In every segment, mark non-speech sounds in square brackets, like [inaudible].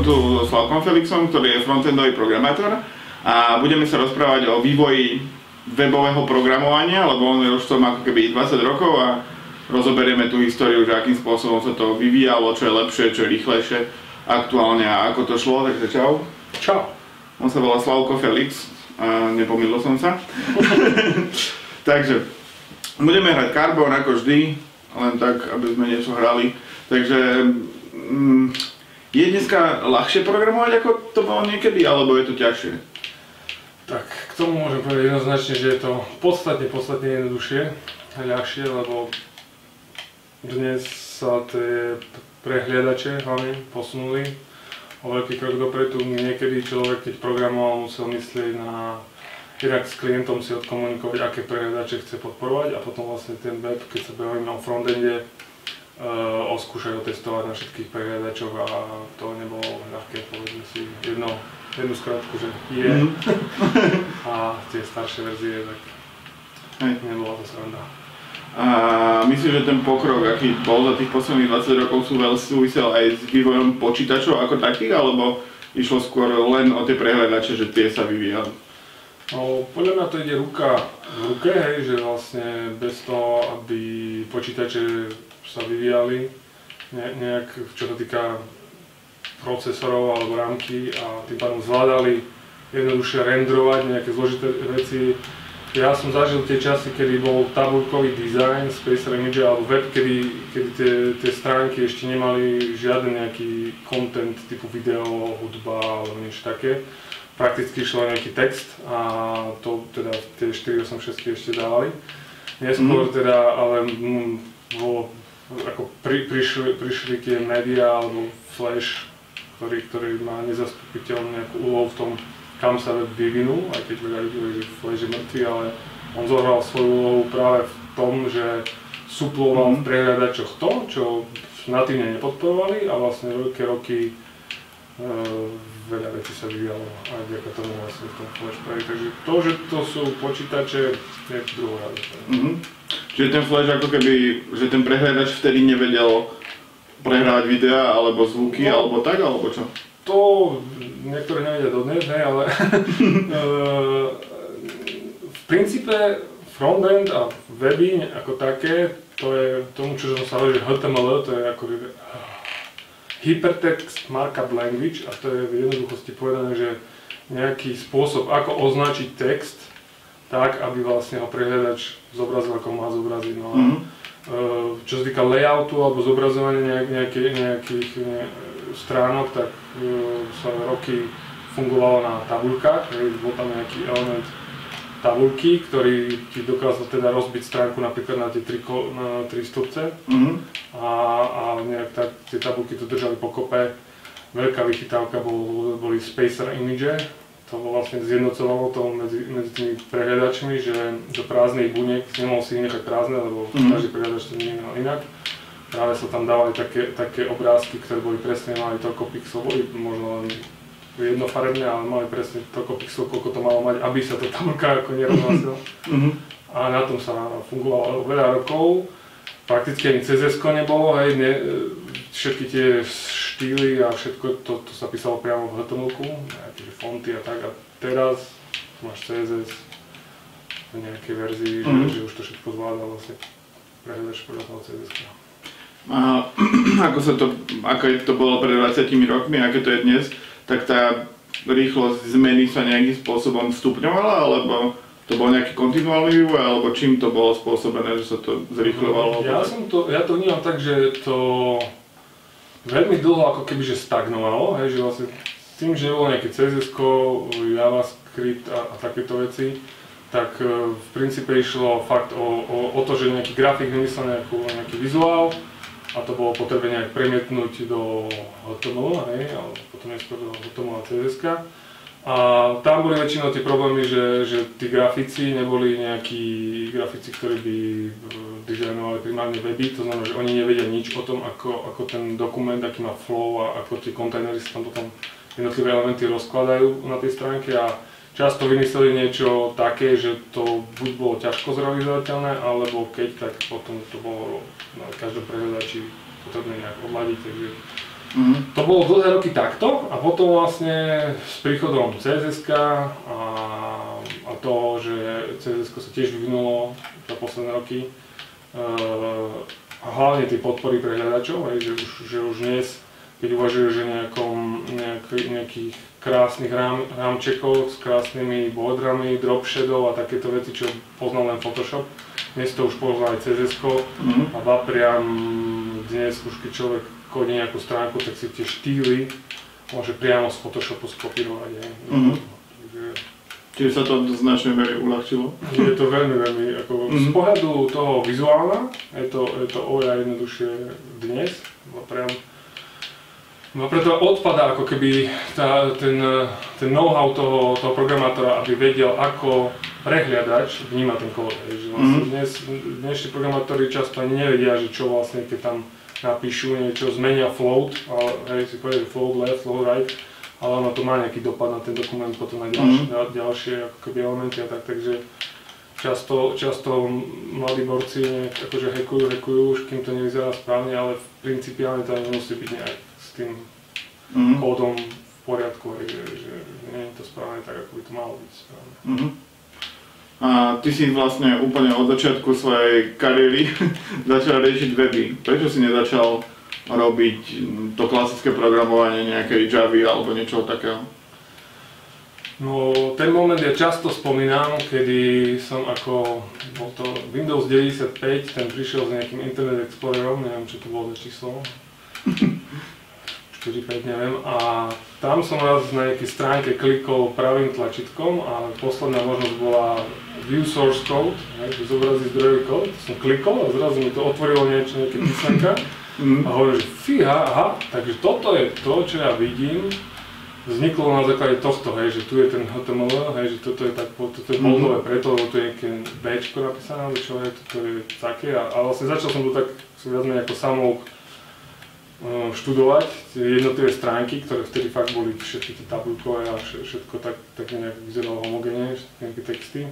som tu s Falkom Felixom, ktorý je frontendový programátor a budeme sa rozprávať o vývoji webového programovania, lebo on už tom ako keby 20 rokov a rozoberieme tú históriu, že akým spôsobom sa to vyvíjalo, čo je lepšie, čo je rýchlejšie aktuálne a ako to šlo, takže čau. Čau. On sa volá Slavko Felix, a nepomýlil som sa. [laughs] takže budeme hrať Carbon ako vždy, len tak, aby sme niečo hrali. Takže mm, je dneska ľahšie programovať, ako to bolo niekedy, alebo je to ťažšie? Tak k tomu môžem povedať jednoznačne, že je to podstatne, podstatne jednoduchšie a ľahšie, lebo dnes sa tie prehliadače hlavne posunuli o veľký krok dopredu. Niekedy človek, keď programoval, musel myslieť na jednak s klientom si odkomunikovať, aké prehliadače chce podporovať a potom vlastne ten web, keď sa bavíme o frontende, uh, oskúšať otestovať na všetkých prehľadačoch a to nebolo ľahké, povedzme si jedno, jednu skrátku, že je mm. [laughs] a tie staršie verzie, tak Hej. nebola to sranda. A myslím, že ten pokrok, aký bol za tých posledných 20 rokov, sú veľmi súvisel aj s vývojom počítačov ako takých, alebo išlo skôr len o tie prehľadače, že tie sa vyvíjali? No, podľa mňa to ide ruka v ruke, hej, že vlastne bez toho, aby počítače sa vyvíjali ne, nejak, čo sa týka procesorov alebo rámky a tým pádom zvládali jednoduchšie renderovať nejaké zložité veci. Ja som zažil tie časy, kedy bol tabulkový dizajn, Spacer Image alebo web, kedy, kedy tie, tie stránky ešte nemali žiaden nejaký content typu video, hudba alebo niečo také. Prakticky išlo nejaký text a to teda tie 486 ešte dávali. Neskôr mm. teda ale mm, bolo ako pri, prišli, prišli tie médiá alebo Flash, ktorý, ktorý má nezastupiteľnú nejakú úlohu v tom, kam sa web vyvinul, aj keď veľa ľudí že Flash je mŕtvý, ale on zohral svoju úlohu práve v tom, že suploval v mhm. prehľadačoch to, čo natívne nepodporovali a vlastne veľké roky e, veľa vecí sa vyvíjalo aj vďaka tomu vlastne v tom Flash. Takže to, že to sú počítače, je druhá Mm-hmm. Čiže ten Flash ako keby, že ten prehľadač vtedy nevedel prehrávať videá alebo zvuky no, alebo tak, alebo čo? To niektorí nevedia dodnes, ne, ale [laughs] eh, v princípe frontend a weby ako také, to je tomu, čo som sa hovoril, že HTML, to je ako Hypertext Markup Language a to je v jednoduchosti povedané, že nejaký spôsob, ako označiť text tak, aby vlastne ho prehľadač zobrazil, ako má zobraziť. No a, mm-hmm. čo sa týka layoutu alebo zobrazovania nejak, nejaký, nejakých ne, stránok, tak uh, sa roky fungovalo na tabuľkách, bol tam nejaký element tabulky, ktorý ti dokázal teda rozbiť stránku napríklad na tie tri, na tri stupce mm-hmm. a, a nejak tak tie tabulky to držali pokope. Veľká vychytávka bol, boli spacer image, to vlastne zjednocovalo to medzi, medzi tými prehľadačmi, že do prázdnych buniek nemohol si ich nechať prázdne, lebo mm-hmm. každý prehľadač to vnímal inak. Práve sa tam dávali také, také obrázky, ktoré boli presne, mali toľko pixel, boli možno len jednofarebné, ale mali presne toľko pixel, koľko to malo mať, aby sa to tabulka [laughs] ako nerozhlasila. Mm-hmm. A na tom sa fungovalo veľa rokov. Prakticky ani CSS nebolo, hej, ne, všetky tie štýly a všetko to, to sa písalo priamo v html nejaké fonty a tak. A teraz máš CSS v nejakej verzii, mm-hmm. že, že už to všetko zvláda vlastne prehľadaš podľa toho CSS. A [clears throat] ako, sa to, ako to bolo pred 20 rokmi, aké to je dnes, tak tá rýchlosť zmeny sa nejakým spôsobom stupňovala, alebo to bol nejaký kontinuálny vývoj, alebo čím to bolo spôsobené, že sa to zrýchľovalo? Ja, som to, ja to vnímam tak, že to veľmi dlho ako keby že stagnovalo, hej, že vlastne tým, že bolo nejaké CSS, JavaScript a, a takéto veci, tak e, v princípe išlo fakt o, o, o to, že nejaký grafik vymyslel nejakú, nejaký vizuál, a to bolo potrebné nejak premietnúť do HTML, hej, alebo potom neskôr do HTML a CSS. A tam boli väčšinou tie problémy, že, že tí grafici neboli nejakí grafici, ktorí by e, dizajnovali primárne weby, to znamená, že oni nevedia nič o tom, ako, ako ten dokument, aký má flow a ako tie kontajnery sa tam potom jednotlivé elementy rozkladajú na tej stránke. A často vymysleli niečo také, že to buď bolo ťažko zrealizovateľné, alebo keď, tak potom to bolo na každom prehľadači potrebné nejak odladiť, takže Mm. To bolo dlhé roky takto a potom vlastne s príchodom CSS a, a to, že CSS sa tiež vyvinulo za posledné roky, uh, a hlavne tie podpory pre hľadačov, že už, že už dnes, keď uvažuješ o nejakom, nejak, nejakých krásnych rám, rámčekov s krásnymi bordrami, drop shadow a takéto veci, čo poznal len Photoshop, dnes to už pozná aj CSS mm-hmm. a priam dnes už keď človek kodí nejakú stránku, tak si tie štýly môže priamo z Photoshopu skopírovať. Mm-hmm. Čiže sa to značne veľmi uľahčilo? Je to veľmi, veľmi, ako mm-hmm. z pohľadu toho vizuálna, je to, je to oveľa jednoduchšie dnes, priam No preto odpadá ako keby tá, ten, ten know-how toho, toho programátora, aby vedel, ako prehliadač vníma ten kód. Že vlastne mm-hmm. dnes, dnešní programátori často nevedia, že čo vlastne, keď tam napíšu niečo, zmenia float, ale hej, si povie float left, float right, ale ono to má nejaký dopad na ten dokument, potom na ďalšie, mm-hmm. ďalšie ako keby elementy a tak, takže často, často mladí borci nejak akože hekujú, hekujú, už kým to nevyzerá správne, ale principiálne to nemusí byť nejak s tým mm-hmm. kódom v poriadku, že, že, že nie je to správne tak, ako by to malo byť správne. Mm-hmm. A ty si vlastne úplne od začiatku svojej kariéry [laughs] začal riešiť weby. Prečo si nezačal robiť to klasické programovanie nejakej Javy alebo niečoho takého? No, ten moment ja často spomínam, kedy som ako, bol to Windows 95, ten prišiel s nejakým Internet Explorerom, neviem čo to bolo za číslo. [laughs] 4-5, neviem. A tam som raz na nejakej stránke klikol pravým tlačítkom a posledná možnosť bola View Source Code, že zobrazí zdrojový kód. Som klikol a zrazu mi to otvorilo niečo, nejaké písmenka. Mm. A hovorím, že fíha, aha, takže toto je to, čo ja vidím, vzniklo na základe tohto, hej, že tu je ten HTML, hej, že toto je tak, toto je boldové preto, lebo tu je nejaké B napísané, alebo čo je, toto je také a, a vlastne začal som to tak viac menej ako samouk Eh, študovať jednotlivé stránky, ktoré vtedy fakt boli všetky tie tabulkové a všetko tak, tak nejak vyzeralo homogénne, nejaké texty.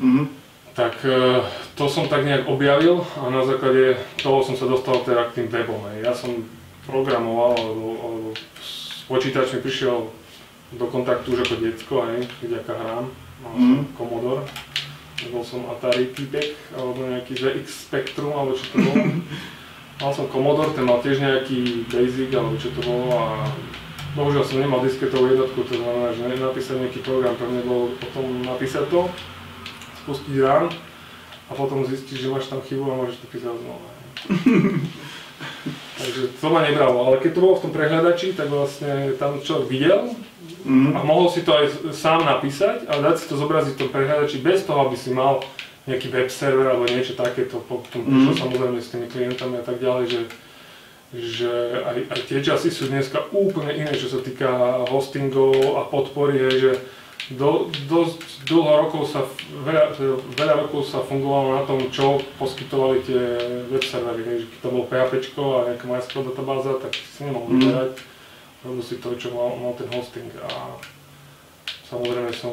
Mm-hmm. Tak eh, to som tak nejak objavil a na základe toho som sa dostal teda k tým webom. Ja som programoval, alebo, alebo s počítačmi prišiel do kontaktu už ako detsko, aj, vďaka hrám. Mal som mm-hmm. Commodore, bol som Atari typek, alebo nejaký ZX Spectrum, alebo čo to bolo. [laughs] Mal som Commodore, ten mal tiež nejaký basic, alebo čo to bolo a bohužiaľ som nemal disketovú jednotku, to znamená, že napísať nejaký program, pre mňa bolo potom napísať to, spustiť run a potom zistiť, že máš tam chybu a môžeš to písať znova. [laughs] Takže to ma nebralo, ale keď to bolo v tom prehľadači, tak vlastne tam človek videl mm. a mohol si to aj sám napísať a dať si to zobraziť v tom prehľadači bez toho, aby si mal nejaký web server alebo niečo takéto, potom prišlo mm. samozrejme s tými klientami a tak ďalej, že, že aj, aj tie časy sú dneska úplne iné, čo sa týka hostingov a podpory, že do, dosť dlho rokov sa, veľa, veľa rokov sa fungovalo na tom, čo poskytovali tie web servery, hej, že keď to bolo PHP a nejaká MySQL databáza, tak si nemohol mm. vyberať, robil si to, čo mal, mal ten hosting a Samozrejme som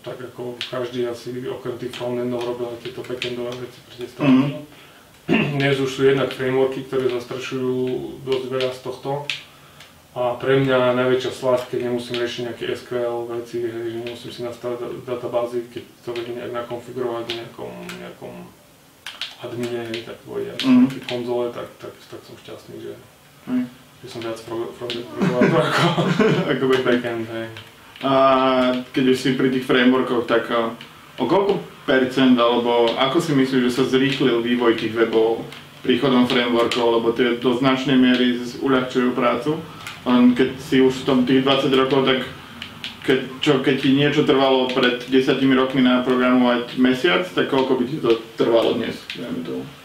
tak ako každý asi okrem tých frontendov robil aj tieto backendové veci pre. Mm-hmm. [clears throat] Dnes už sú jednak frameworky, ktoré zastrešujú dosť veľa z tohto. A pre mňa najväčšia slasť, keď nemusím riešiť nejaké SQL veci, hej, že nemusím si nastaviť databázy, keď to vedem nejak nakonfigurovať v nejakom, nejakom admine, hej, tak povedia, mm. hmm konzole, tak, tak, tak som šťastný, že, mm. že som viac frontend programátor [laughs] ako, ako backend. Hej. A keď už si pri tých frameworkoch, tak o koľko percent, alebo ako si myslíš, že sa zrýchlil vývoj tých webov príchodom frameworkov, lebo tie do značnej miery uľahčujú prácu. Len keď si už v tom tých 20 rokov, tak keď, čo, keď ti niečo trvalo pred 10 rokmi naprogramovať mesiac, tak koľko by ti to trvalo dnes, tomu?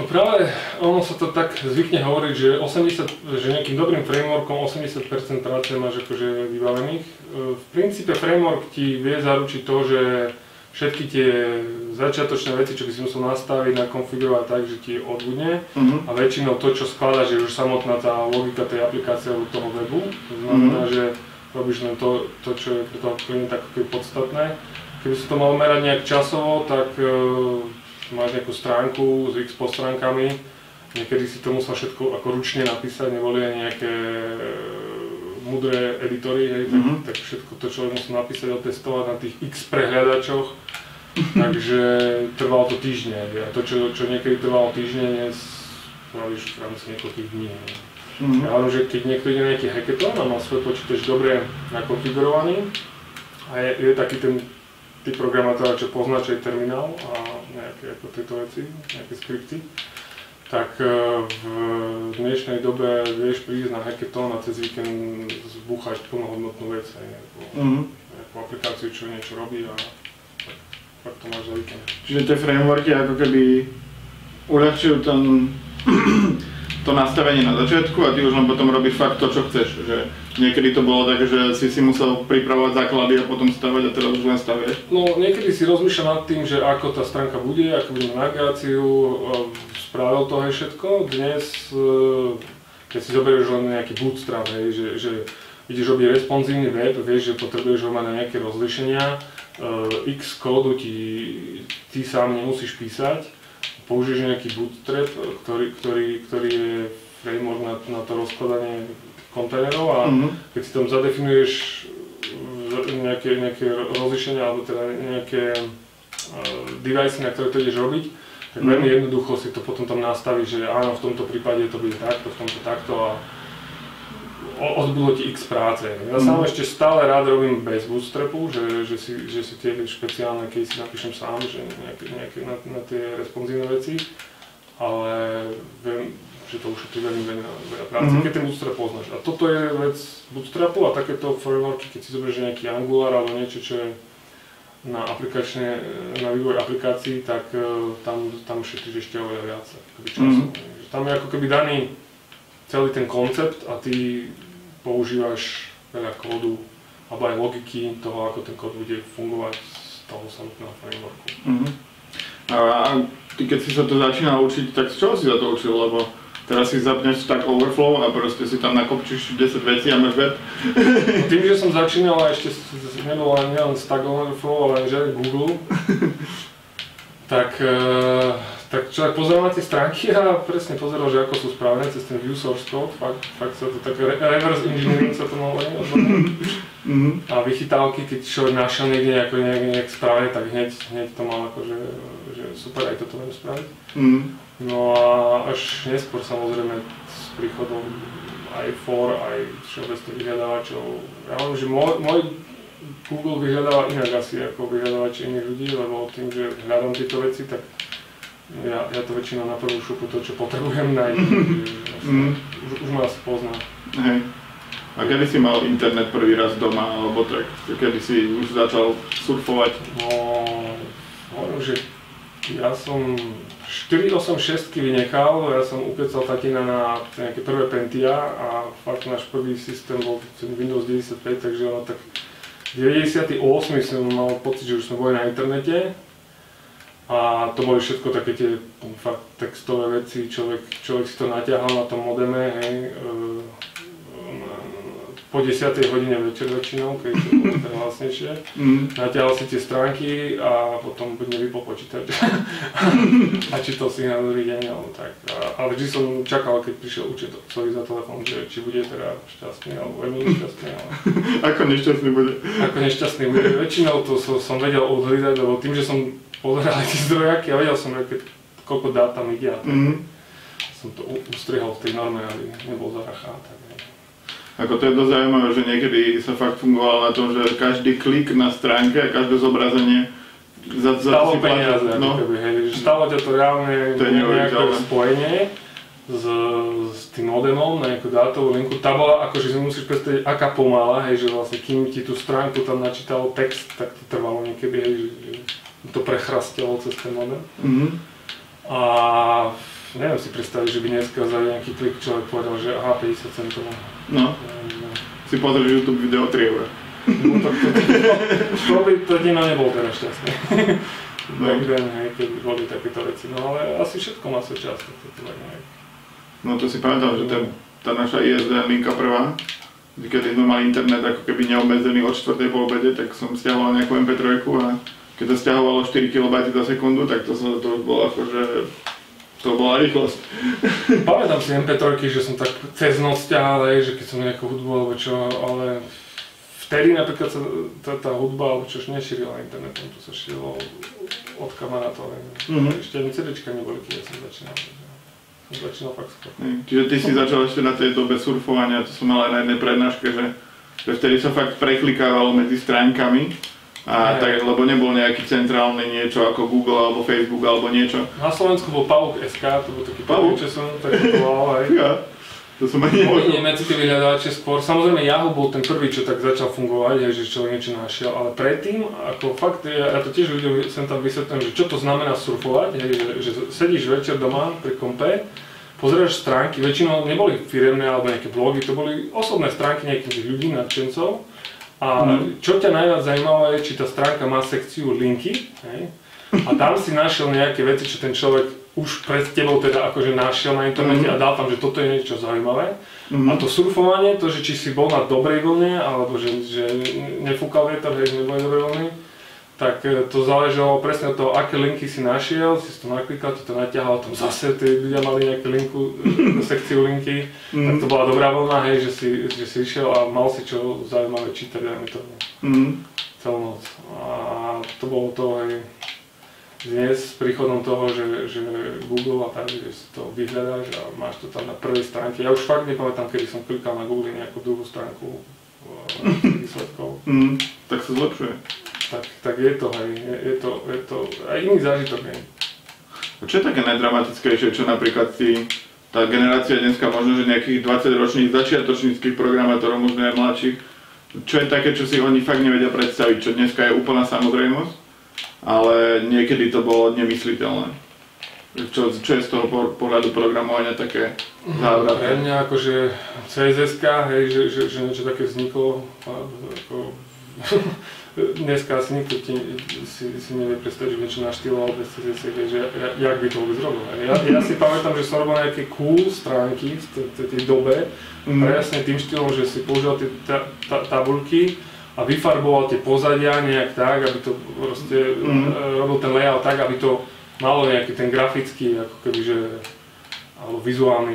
No práve ono sa to tak zvykne hovoriť, že, 80, že nejakým dobrým frameworkom 80% práce máš akože vybavených. E, v princípe framework ti vie zaručiť to, že všetky tie začiatočné veci, čo by si musel nastaviť, nakonfigurovať tak, že ti odbudne uh-huh. a väčšinou to, čo skladá, že už samotná tá logika tej aplikácie alebo toho webu, to znamená, uh-huh. že robíš len to, to čo je pre toho klienta podstatné. Keby si to mal merať nejak časovo, tak e, máš nejakú stránku s x postránkami niekedy si to musel všetko ako ručne napísať, neboli aj nejaké mudré editory, hej, tak, mm-hmm. tak všetko to človek musel napísať, otestovať na tých x prehľadačoch, takže trvalo to týždne. A to, čo, čo niekedy trvalo týždne, dnes spravíš v rámci niekoľkých dní. Mm-hmm. Ja hovorím, že keď niekto ide na nejaký hackathon a má svoj počítač dobre nakonfigurovaný a je, je taký ten typ programátora, čo poznačuje terminál a nejaké ako tieto veci, nejaké skripty, tak e, v dnešnej dobe vieš prísť na hackathon a cez víkend zbúchať plnohodnotnú vec, aj nejakú, mm-hmm. nejakú aplikáciu, čo niečo robí a tak, tak to máš za víkend. Čiže tie frameworky ako keby uľahčujú ten to nastavenie na začiatku a ty už len potom robíš fakt to, čo chceš. Že niekedy to bolo tak, že si si musel pripravovať základy a potom stavať a teraz už len stavieš. No niekedy si rozmýšľam nad tým, že ako tá stránka bude, ako bude navigáciu, spravil to aj všetko. Dnes, e, keď si zoberieš len nejaký bootstrap, hej, že, že ideš robiť responsívny web, vieš, že potrebuješ ho mať na nejaké rozlišenia, e, x kódu ti, ty sám nemusíš písať, použiješ nejaký bootstrap, ktorý, ktorý, ktorý je framework na, na to rozkladanie kontajnerov a mm-hmm. keď si tam zadefinuješ nejaké, nejaké rozlišenia alebo teda nejaké uh, device, na ktoré to ideš robiť, tak mm-hmm. veľmi jednoducho si to potom tam nastavíš, že áno, v tomto prípade to bude takto, v tomto takto a odbilo ti x práce. Ja mm. sám ešte stále rád robím bez bootstrapu, že, že, si, že si tie špeciálne si napíšem sám, že nejaké, nejaké na, na tie responsívne veci, ale viem, že to ušetrí veľmi veľa, veľa práce, mm-hmm. keď ten bootstrap poznáš. A toto je vec bootstrapu a takéto frameworky, keď si zoberieš nejaký Angular alebo niečo, čo je na aplikačné, na vývoj aplikácií, tak uh, tam, tam šetríš ešte oveľa viac času. Mm-hmm. Tam je ako keby daný celý ten koncept a ty používaš veľa kódu alebo aj logiky toho, ako ten kód bude fungovať z toho samotného frameworku. Uh-huh. A, a ty keď si sa to začínal učiť, tak z čoho si sa to učil? Lebo teraz si zapneš Stack Overflow a proste si tam nakopčíš 10 vecí a máš web. No, [laughs] tým, že som začínal a ešte nebol len nielen Stack Overflow, ale že Google, [laughs] tak uh, tak človek pozeral na tie stránky a presne pozeral, že ako sú spravené cez ten view source code, fakt, fakt sa to tak reverse engineering sa to mohlo mm-hmm. A vychytávky, keď človek našiel niekde nejako nejak, nejak spravené, tak hneď, hneď to mal ako, že, že super, aj toto viem spraviť. Mm-hmm. No a až neskôr samozrejme s príchodom aj for, aj všeobecných vyhľadávačov. Ja hovorím, že môj, môj Google vyhľadáva inak asi ako vyhľadávač iných ľudí, lebo tým, že hľadám tieto veci, tak ja, ja to väčšinou na prvú šupu to, čo potrebujem nájsť. [laughs] mm. už, už ma asi pozná. Hej. A kedy si mal internet prvý raz doma, alebo tak, kedy si už začal surfovať? No, hovorím, že ja som 486 vynechal, ja som ukecal tatina na nejaké prvé Pentia a fakt náš prvý systém bol Windows 95, takže ono tak 98 som mal pocit, že už sme boli na internete a to boli všetko také tie fakt textové veci, človek, človek si to natiahal na tom modeme, hej, e, po 10. hodine večer väčšinou, keď to bolo teda hlasnejšie. Mm. Natiahal si tie stránky a potom buď nevypol počítač [laughs] a čítal si na druhý deň, alebo tak. A, ale vždy som čakal, keď prišiel učiteľ za telefón, že či bude teda šťastný, alebo veľmi nešťastný. Ale... [laughs] Ako nešťastný bude? Ako nešťastný bude. Väčšinou to som, som vedel odhľadať, lebo tým, že som pozerali tie zdrojaky a vedel som, keď, koľko dát tam ide. Mm. Som to ustrihol v tej norme, aby nebol zarachá. Tak, Ako to je dosť zaujímavé, že niekedy sa fakt fungovalo na tom, že každý klik na stránke a každé zobrazenie za, za stalo peniaze, no. keby, hej, že stalo ťa to reálne to nejaké spojenie s, s tým modemom na nejakú dátovú linku. Tá bola, akože si musíš predstaviť, aká pomalá, hej, že vlastne kým ti tú stránku tam načítalo text, tak to trvalo niekedy, hej, že to prechrastilo cez ten modem. Mm-hmm. A neviem si predstaviť, že by dneska za nejaký klik človek povedal, že aha, 50 centov. No. no. Si pozrieš YouTube video 3 eur. No tak to, to, by to Dino nebol teraz šťastný. No. Then, hej, keď boli takéto veci. No ale asi všetko má svoj čas. No to si pamätám, že ten, tá naša ISDN linka prvá, keď sme mali internet ako keby neobmedzený od 4. po obede, tak som stiahoval nejakú MP3 a keď to stiahovalo 4 kB za sekundu, tak to, to už bolo akože To bola rýchlosť. [laughs] Pamätám si MP3, že som tak cez noc ťahal, že keď som nejakú hudbu alebo čo, ale vtedy napríklad sa tá, tá hudba, alebo čo nešírila internetom, to sa šírilo od kamarátov. Mm-hmm. Ešte ani CDčka neboli, keď som začínal. Som začínal fakt skôr. Čiže ty si začal ešte na tej dobe surfovania, to som mal aj na jednej prednáške, že, že vtedy sa fakt preklikávalo medzi stránkami a tak, lebo nebol nejaký centrálny niečo ako Google alebo Facebook alebo niečo. Na Slovensku bol Pavuk SK, to bol taký Pavuk, čo som tak volal aj. Ja. To som ani nemožil. Nemeckí vyhľadávače skôr. Samozrejme Yahoo bol ten prvý, čo tak začal fungovať, že človek niečo našiel, ale predtým, ako fakt, ja, ja to tiež ľuďom sem tam vysvetlím, že čo to znamená surfovať, hej, že, že sedíš večer doma pri kompe, pozrieš stránky, väčšinou neboli firemné alebo nejaké blogy, to boli osobné stránky nejakých ľudí, nadšencov, a mm. čo ťa najviac zaujímalo je, či tá stránka má sekciu linky, hej? a tam si našiel nejaké veci, čo ten človek už pred tebou teda akože našiel na internete mm. a dal tam, že toto je niečo zaujímavé. Mm. A to surfovanie, to, že či si bol na dobrej vlne, alebo že, že nefúkal vietor, hej, že neboli dobrej vlny, tak e, to záležalo presne od toho, aké linky si našiel, si to naklikal, ti to natiahalo, tam zase tí ľudia mali nejakú linku, e, [laughs] sekciu linky, mm. tak to bola dobrá vlna, hej, že si, že si išiel a mal si čo zaujímavé čítať, aj to mm. celú noc. A to bolo to, hej, dnes s príchodom toho, že, že Google a tak, že si to vyhľadáš a máš to tam na prvej stránke. Ja už fakt nepamätám, kedy som klikal na Google nejakú druhú stránku e, [laughs] výsledkov. Mm, tak sa zlepšuje tak, tak je to, hej, je, je to, je to aj iný zážitok, hej. A čo je také najdramatickejšie, čo napríklad si tá generácia dneska možno, že nejakých 20-ročných začiatočníckých programátorov, možno aj mladších, čo je také, čo si oni fakt nevedia predstaviť, čo dneska je úplná samozrejmosť, ale niekedy to bolo nemysliteľné. Čo, čo je z toho pohľadu programovania také závratné? Pre mňa akože CSS, hej, že, že, že niečo také vzniklo, ako, [laughs] dneska asi nikto ti, si, si nevie predstaviť, že niečo naštýloval bez CSS, že jak by to vôbec robil. Ja, ja si pamätám, že som robil nejaké cool stránky v tej dobe, mm. presne tým štýlom, že si používal tie ta, a vyfarboval tie pozadia nejak tak, aby to proste mm. robil ten layout tak, aby to malo nejaký ten grafický, ako keby, že alebo vizuálne,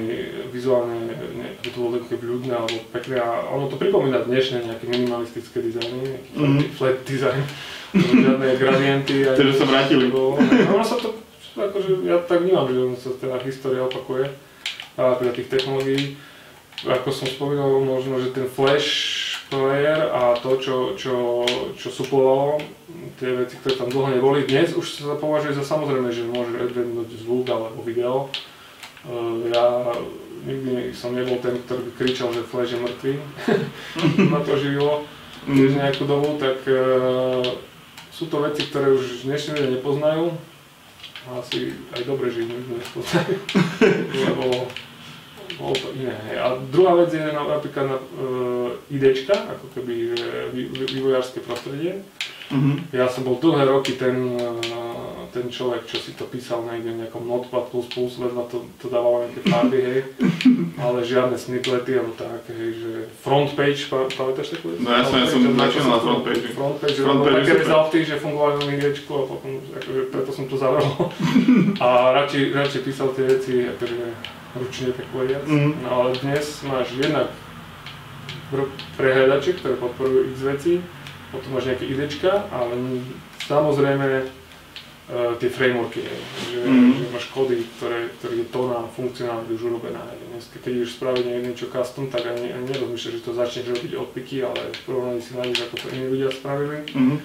ne, aby to bolo také ľudné alebo pekné a ono to pripomína dnešné nejaké minimalistické dizajny, mm-hmm. flat, design, žiadne [laughs] gradienty. Takže sa vrátili. No, ono sa to, akože ja tak vnímam, že sa teda história opakuje a teda tých technológií. Ako som spomínal, možno, že ten flash player a to, čo, čo, čo suplovalo, tie veci, ktoré tam dlho neboli, dnes už sa považuje za samozrejme, že môže adventnúť zvuk alebo video ja nikdy som nebol ten, ktorý by kričal, že Flash je mŕtvý. [laughs] Ma to živilo tiež mhm. nejakú dobu, tak uh, sú to veci, ktoré už dnešní ľudia nepoznajú. A asi aj dobre, že ich nepoznajú, [laughs] lebo bolo to iné. A druhá vec je napríklad na, uh, IDčka, ako keby vývojárske prostredie. Mm-hmm. Ja som bol dlhé roky ten, ten človek, čo si to písal niekde v nejakom Notepad++, vedľa to, to dával nejaké farby, hej, ale žiadne snippety alebo tak, hej, že front page, pamätáš takú vec? No jasne, ja som načal na front page. Front page, front page také rezulty, že fungovali na midiečku a potom, akože preto som to zavrel. [laughs] a radšej, radšej písal tie veci, akože ručne tak povediac. Mm-hmm. No ale dnes máš jednak prehľadače, ktoré podporujú x veci, potom máš nejaké idečka, ale samozrejme tie frameworky, že, mm-hmm. že máš kódy, ktoré, ktoré je tóna funkcionálne už urobená. Dnes, keď ideš spraviť niečo custom, tak ani, ani nerozmýšľaš, že to začneš robiť odpiky, ale v porovnaní si nájdeš, ako to iní ľudia spravili. Mm-hmm.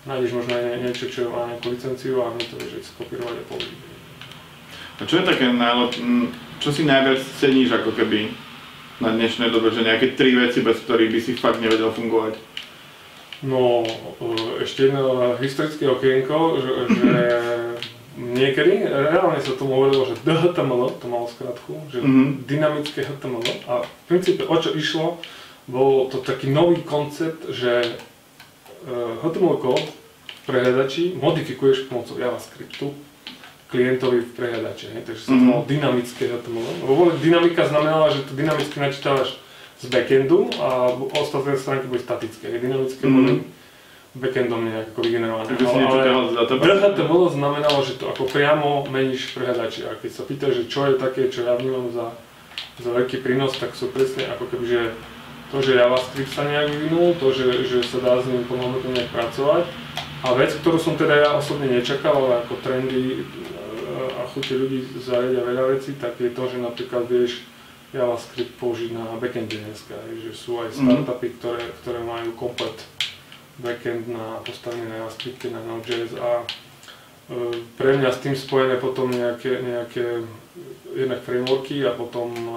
Nájdeš možno aj niečo, čo má nejakú licenciu a my to vieš skopírovať a použiť. A čo je také najlep... čo si najviac ceníš ako keby na dnešnej dobe, že nejaké tri veci, bez ktorých by si fakt nevedel fungovať? No, e, ešte jedno historické okienko, že, že [laughs] niekedy, reálne sa tomu hovorilo, že DHTML, to malo skratku, že mm-hmm. dynamické HTML a v princípe o čo išlo, bol to taký nový koncept, že HTML e, kód v prehľadači modifikuješ pomocou JavaScriptu klientovi v prehľadači, takže sa to mm-hmm. dynamické HTML. Lebo dynamika znamenala, že to dynamicky načítavaš z backendu a ostatné stránky boli statické, dynamické mm. boli backendom nejak ako vygenerované. Takže si niečo z databázy? Red HTML znamenalo, že to ako priamo meníš prehľadači. A keď sa pýtaš, že čo je také, čo ja vnímam za, za veľký prínos, tak sú presne ako keby, že to, že JavaScript sa nejak vyvinul, to, že, že sa dá s ním plnohodnotne nejak pracovať. A vec, ktorú som teda ja osobne nečakal, ale ako trendy e, a chute ľudí zariadia veľa vecí, tak je to, že napríklad vieš JavaScript použiť na backende dneska, že sú aj Mhm. startupy, ktoré, ktoré majú komplet backend na postavenie na JavaScripte, na Node.js a e, pre mňa s tým spojené potom nejaké, nejaké jednak frameworky a potom e,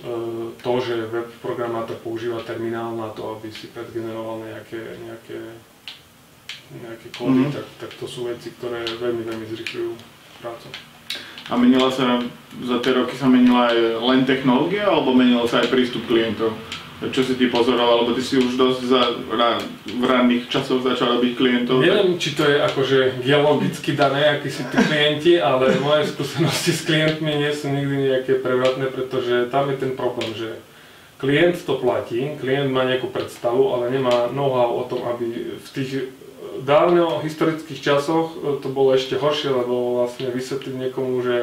e, to, že web programátor používa terminál na to, aby si predgeneroval nejaké, nejaké, nejaké kódy, Mhm. tak, tak to sú veci, ktoré veľmi, veľmi zrychľujú prácu. A menila sa, za tie roky sa menila aj len technológia, alebo menilo sa aj prístup klientov? Čo si ty pozoroval, lebo ty si už dosť za, ra, v ranných časoch začal robiť klientov. Neviem, či to je akože geologicky dané, akí sú tí klienti, ale moje skúsenosti s klientmi nie sú nikdy nejaké prevratné, pretože tam je ten problém, že klient to platí, klient má nejakú predstavu, ale nemá know-how o tom, aby v tých dávno historických časoch to bolo ešte horšie, lebo vlastne vysvetliť niekomu, že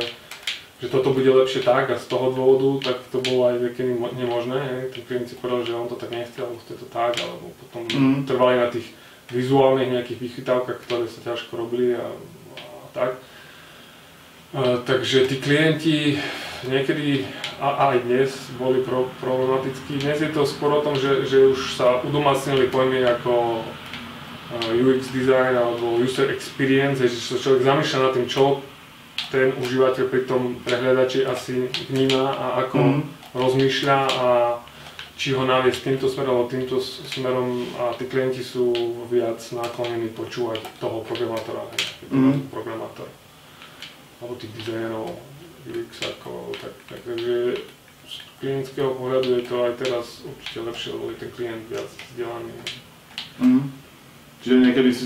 že toto bude lepšie tak a z toho dôvodu, tak to bolo aj niekedy mo- nemožné. Hej. Ten klient si povedal, že on to tak nechce, alebo chce to tak, alebo potom Mhm. trvali na tých vizuálnych nejakých vychytávkach, ktoré sa ťažko robili a, a tak. E, takže tí klienti niekedy a aj dnes boli pro, problematickí. Dnes je to skôr o tom, že, že už sa udomácnili pojmy ako e, UX design alebo user experience, že sa človek zamýšľa nad tým, čo ten užívateľ pri tom prehľadači asi vníma a ako Mhm. rozmýšľa a či ho naviesť týmto smerom alebo týmto smerom a tí klienti sú viac naklonení počúvať toho programátora, to programátor. Alebo tých dizajnerov, UX ako, tak, tak, takže z klientského pohľadu je to aj teraz určite lepšie, lebo je ten klient viac vzdelaný. Mhm. Čiže niekedy si,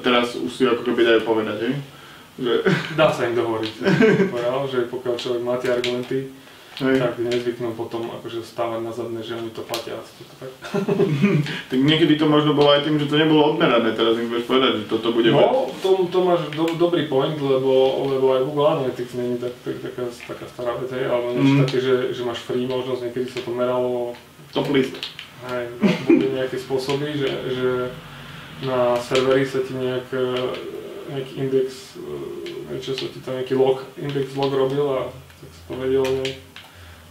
teraz už si ako keby dajú povedať, hej? Že, [laughs] Dá sa im dohovoriť, povedal, že pokiaľ človek má tie argumenty, hej. tak nezvyknú potom akože stávať na zadné, že oni to platia. Tak. [laughs] Tak niekedy to možno bolo aj tým, že to nebolo odmerané, teraz im budeš povedať, že toto bude No, to, to máš do, dobrý point, lebo, lebo aj Google Analytics není tak, tak, taká, taká stará vec, hej, alebo niečo Mm. také, že, že máš free možnosť, niekedy sa to meralo, top list. hej, boli nejaké spôsoby, že, že na serveri sa ti nejak, e, nejaký index, e, niečo sa ti tam nejaký log, index log robil a tak sa to vedelo nejak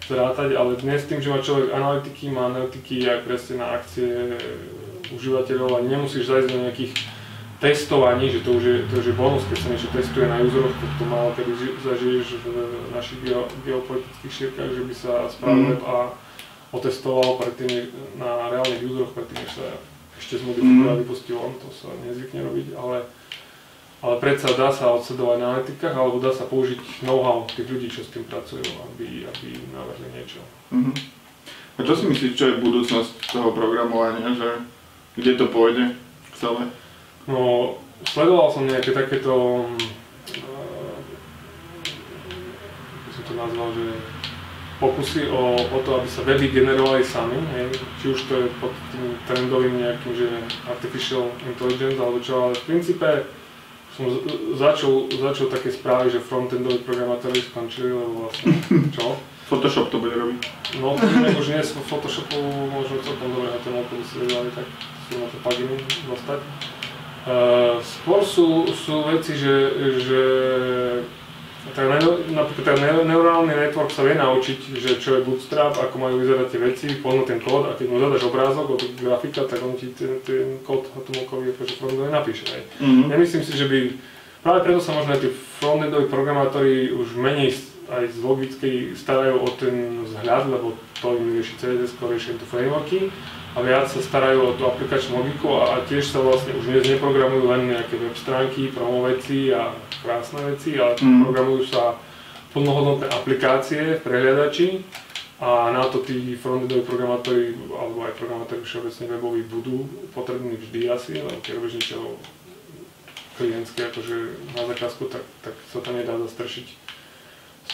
zrátať, ale dnes tým, že má človek analytiky, má analytiky aj presne na akcie užívateľov a nemusíš zajsť do nejakých testovaní, že to už je, to už je bonus, keď sa niečo testuje na useroch, tak to málo kedy ži- zažiješ v našich geo, geopolitických šírkach, že by sa Mhm. web a otestoval predtým na reálnych useroch, predtým, než sa ešte zmodifikoval a Mhm. vypustil on, to sa nezvykne robiť, ale, ale predsa dá sa odsledovať na analytikách, alebo dá sa použiť know-how tých ľudí, čo s tým pracujú, aby, aby navrhli niečo. Mhm. A čo si myslíš, čo je budúcnosť toho programovania, že kde to pôjde celé? No, sledoval som nejaké takéto, mm, ako som to nazval, že pokusy o, o to, aby sa weby generovali sami, hej. či už to je pod tým trendovým nejakým, že artificial intelligence alebo čo, ale v princípe som začal, začal také správy, že frontendoví programátori skončili, lebo vlastne [laughs] čo? Photoshop to bude robiť. No, už nie z Photoshopu možno celkom dobre na tom by si vedeli, tak sú na to pluginy dostať. Uh, skôr sú, sú veci, že, že tak napríklad ten neu- neurálny network sa vie naučiť, že čo je bootstrap, ako majú vyzerať tie veci, pozná ten kód a keď mu zadaš obrázok od grafika, tak on ti ten, ten kód atomovkový akože frontendový napíše. Hej. Mhm. Nemyslím si, že by... Práve preto sa možno aj tí frontendoví programátori už menej aj z logickej starajú o ten vzhľad, lebo to im rieši CSS, riešia to frameworky a viac sa starajú o tú aplikačnú logiku a, a tiež sa vlastne už dnes neprogramujú len nejaké web stránky, promo veci a krásne veci, ale Mm. programujú sa plnohodnotné aplikácie v prehliadači a na to tí frontendoví programátori alebo aj programátori všeobecne weboví budú potrební vždy asi, lebo keď robíš niečo klientské akože na zákazku, tak, tak sa to nedá zastršiť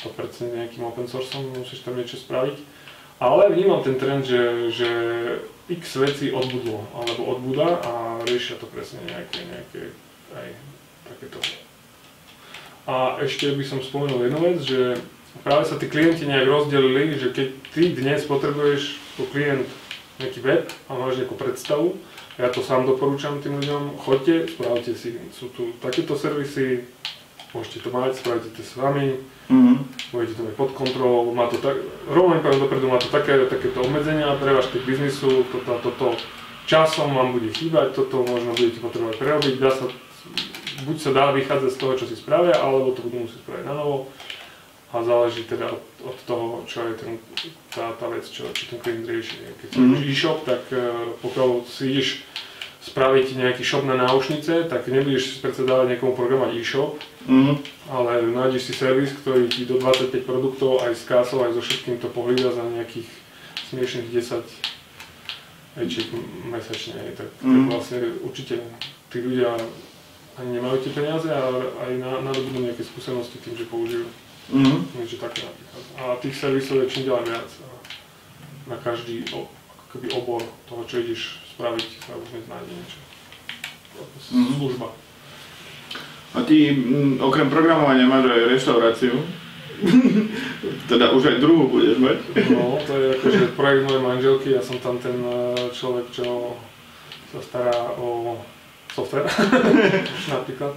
100% nejakým open sourceom, musíš tam niečo spraviť. Ale vnímam ten trend, že, že x vecí odbudlo, alebo odbuda a riešia to presne nejaké, nejaké aj takéto. A ešte by som spomenul jednu vec, že práve sa tí klienti nejak rozdelili, že keď ty dnes potrebuješ ako klient nejaký web a máš nejakú predstavu, ja to sám doporúčam tým ľuďom, choďte, spravte si, sú tu takéto servisy, môžete to mať, spravte to s vami, mm-hmm. budete to mať pod kontrolou, má to tak, rovno dopredu, má to také, takéto obmedzenia pre váš typ biznisu, toto toto časom vám bude chýbať, toto možno budete potrebovať prerobiť, dá sa, buď sa dá vychádzať z toho, čo si spravia, alebo to budú musieť spraviť na novo a záleží teda od, od toho, čo je ten, tá, tá vec, čo, čo ten klient rieši. Keď si mm-hmm. e-shop, tak uh, pokiaľ si ideš spraviť nejaký shop na náušnice, tak nebudeš predsa dávať niekomu programovať e-shop, mm-hmm. ale nájdeš si servis, ktorý ti do 25 produktov aj s kásou, aj so všetkým to pohlída za nejakých smiešných 10 ečiek mesačne. Tak, mm-hmm. tak vlastne určite tí ľudia ani nemajú tie peniaze a aj nadobudnú na nejaké skúsenosti tým, že použijú Mm-hmm. Niečo také napríklad. A tých servisov je čím ďalej viac. Na každý keby obor toho, čo ideš spraviť, sa už. Mm-hmm. Služba. A ty m, okrem programovania máš aj reštauráciu. [laughs] teda už aj druhú budeš mať. no, to je [laughs] akože projekt mojej manželky, ja som tam ten e, človek, čo sa stará o software, [laughs] napríklad.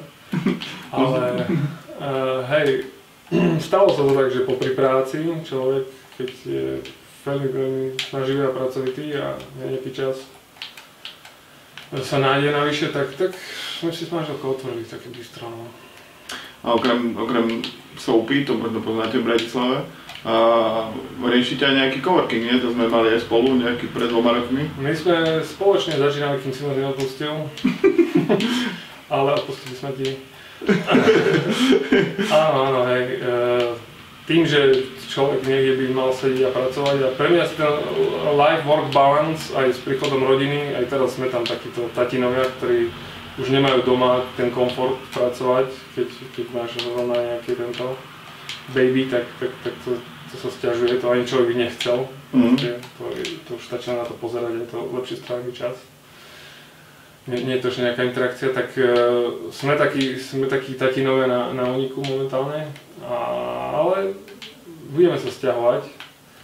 Ale uh, hej, [clears throat] Stalo sa to tak, že po práci človek, keď je veľmi, veľmi snaživý a pracovitý a nejaký čas sa nájde navyše, tak, tak sme si s manželkou otvorili také bistro. No. A okrem, okrem soupy, to možno poznáte v Bratislave, a riešite aj nejaký coworking, nie? To sme mali aj spolu nejaký pred dvoma rokmi. My sme spoločne začínali, kým si ma neodpustil. [laughs] Ale odpustili sme ti [laughs] áno, áno, hej. E, tým, že človek niekde by mal sedieť a pracovať a pre mňa ten life-work balance aj s príchodom rodiny, aj teraz sme tam takíto tatinovia, ktorí už nemajú doma ten komfort pracovať, keď, keď máš zrovna nejaký tento baby, tak, tak, tak to, to sa stiažuje, to ani človek nechcel. Mm-hmm. To, to už stačí na to pozerať, je to lepšie stráviť čas nie, nie je to, že nejaká interakcia, tak uh, sme takí, sme takí tatinové na, na momentálne, a, ale budeme sa stiahovať,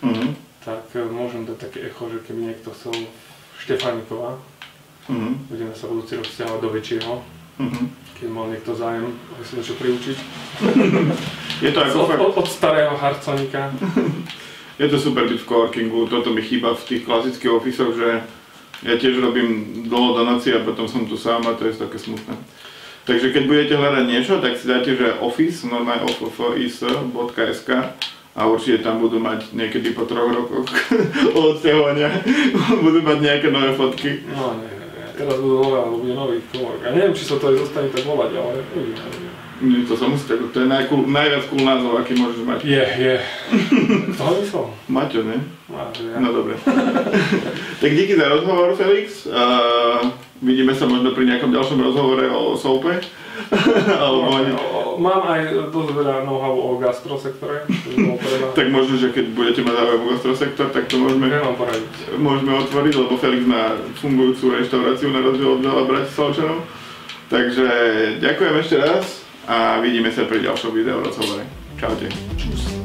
mm-hmm. tak uh, môžem dať také echo, že keby niekto chcel Štefánikova, mm-hmm. budeme sa budúci rok stiahovať do väčšieho, mm-hmm. keď mal niekto zájem, aby si niečo priučiť. [laughs] je to ako od, od, od starého harconika. [laughs] je to super byť v coworkingu, toto mi chýba v tých klasických ofisoch, že ja tiež robím dlho do noci a potom som tu sám a to je také smutné. Takže keď budete hľadať niečo, tak si dáte, že office, normálne office.sk a určite tam budú mať niekedy po troch rokoch [laughs] odsťahovania, [laughs] budú mať nejaké nové fotky. No nie, teraz budú nové, alebo bude nový komor. Ja neviem, či sa to aj zostane tak volať, ale uvidíme. Nie, to sa musí tak, to je najkul, najviac cool názov, aký môžeš mať. Je, je. [laughs] Kto ho myslel? Maťo, ne? Maťo, ja. No dobre. [laughs] tak díky za rozhovor, Felix. Uh, vidíme sa možno pri nejakom ďalšom rozhovore o soupe. [laughs] Alebo ani... Mám aj dosť veľa know-how o gastrosektore. tak možno, že keď budete mať záujem o gastrosektor, tak to môžeme, môžeme otvoriť, lebo Felix má fungujúcu reštauráciu na rozdiel od veľa Bratislavčanov. Takže ďakujem ešte raz a vidíme sa pri ďalšom videu rozhovore. Čaute. Čus.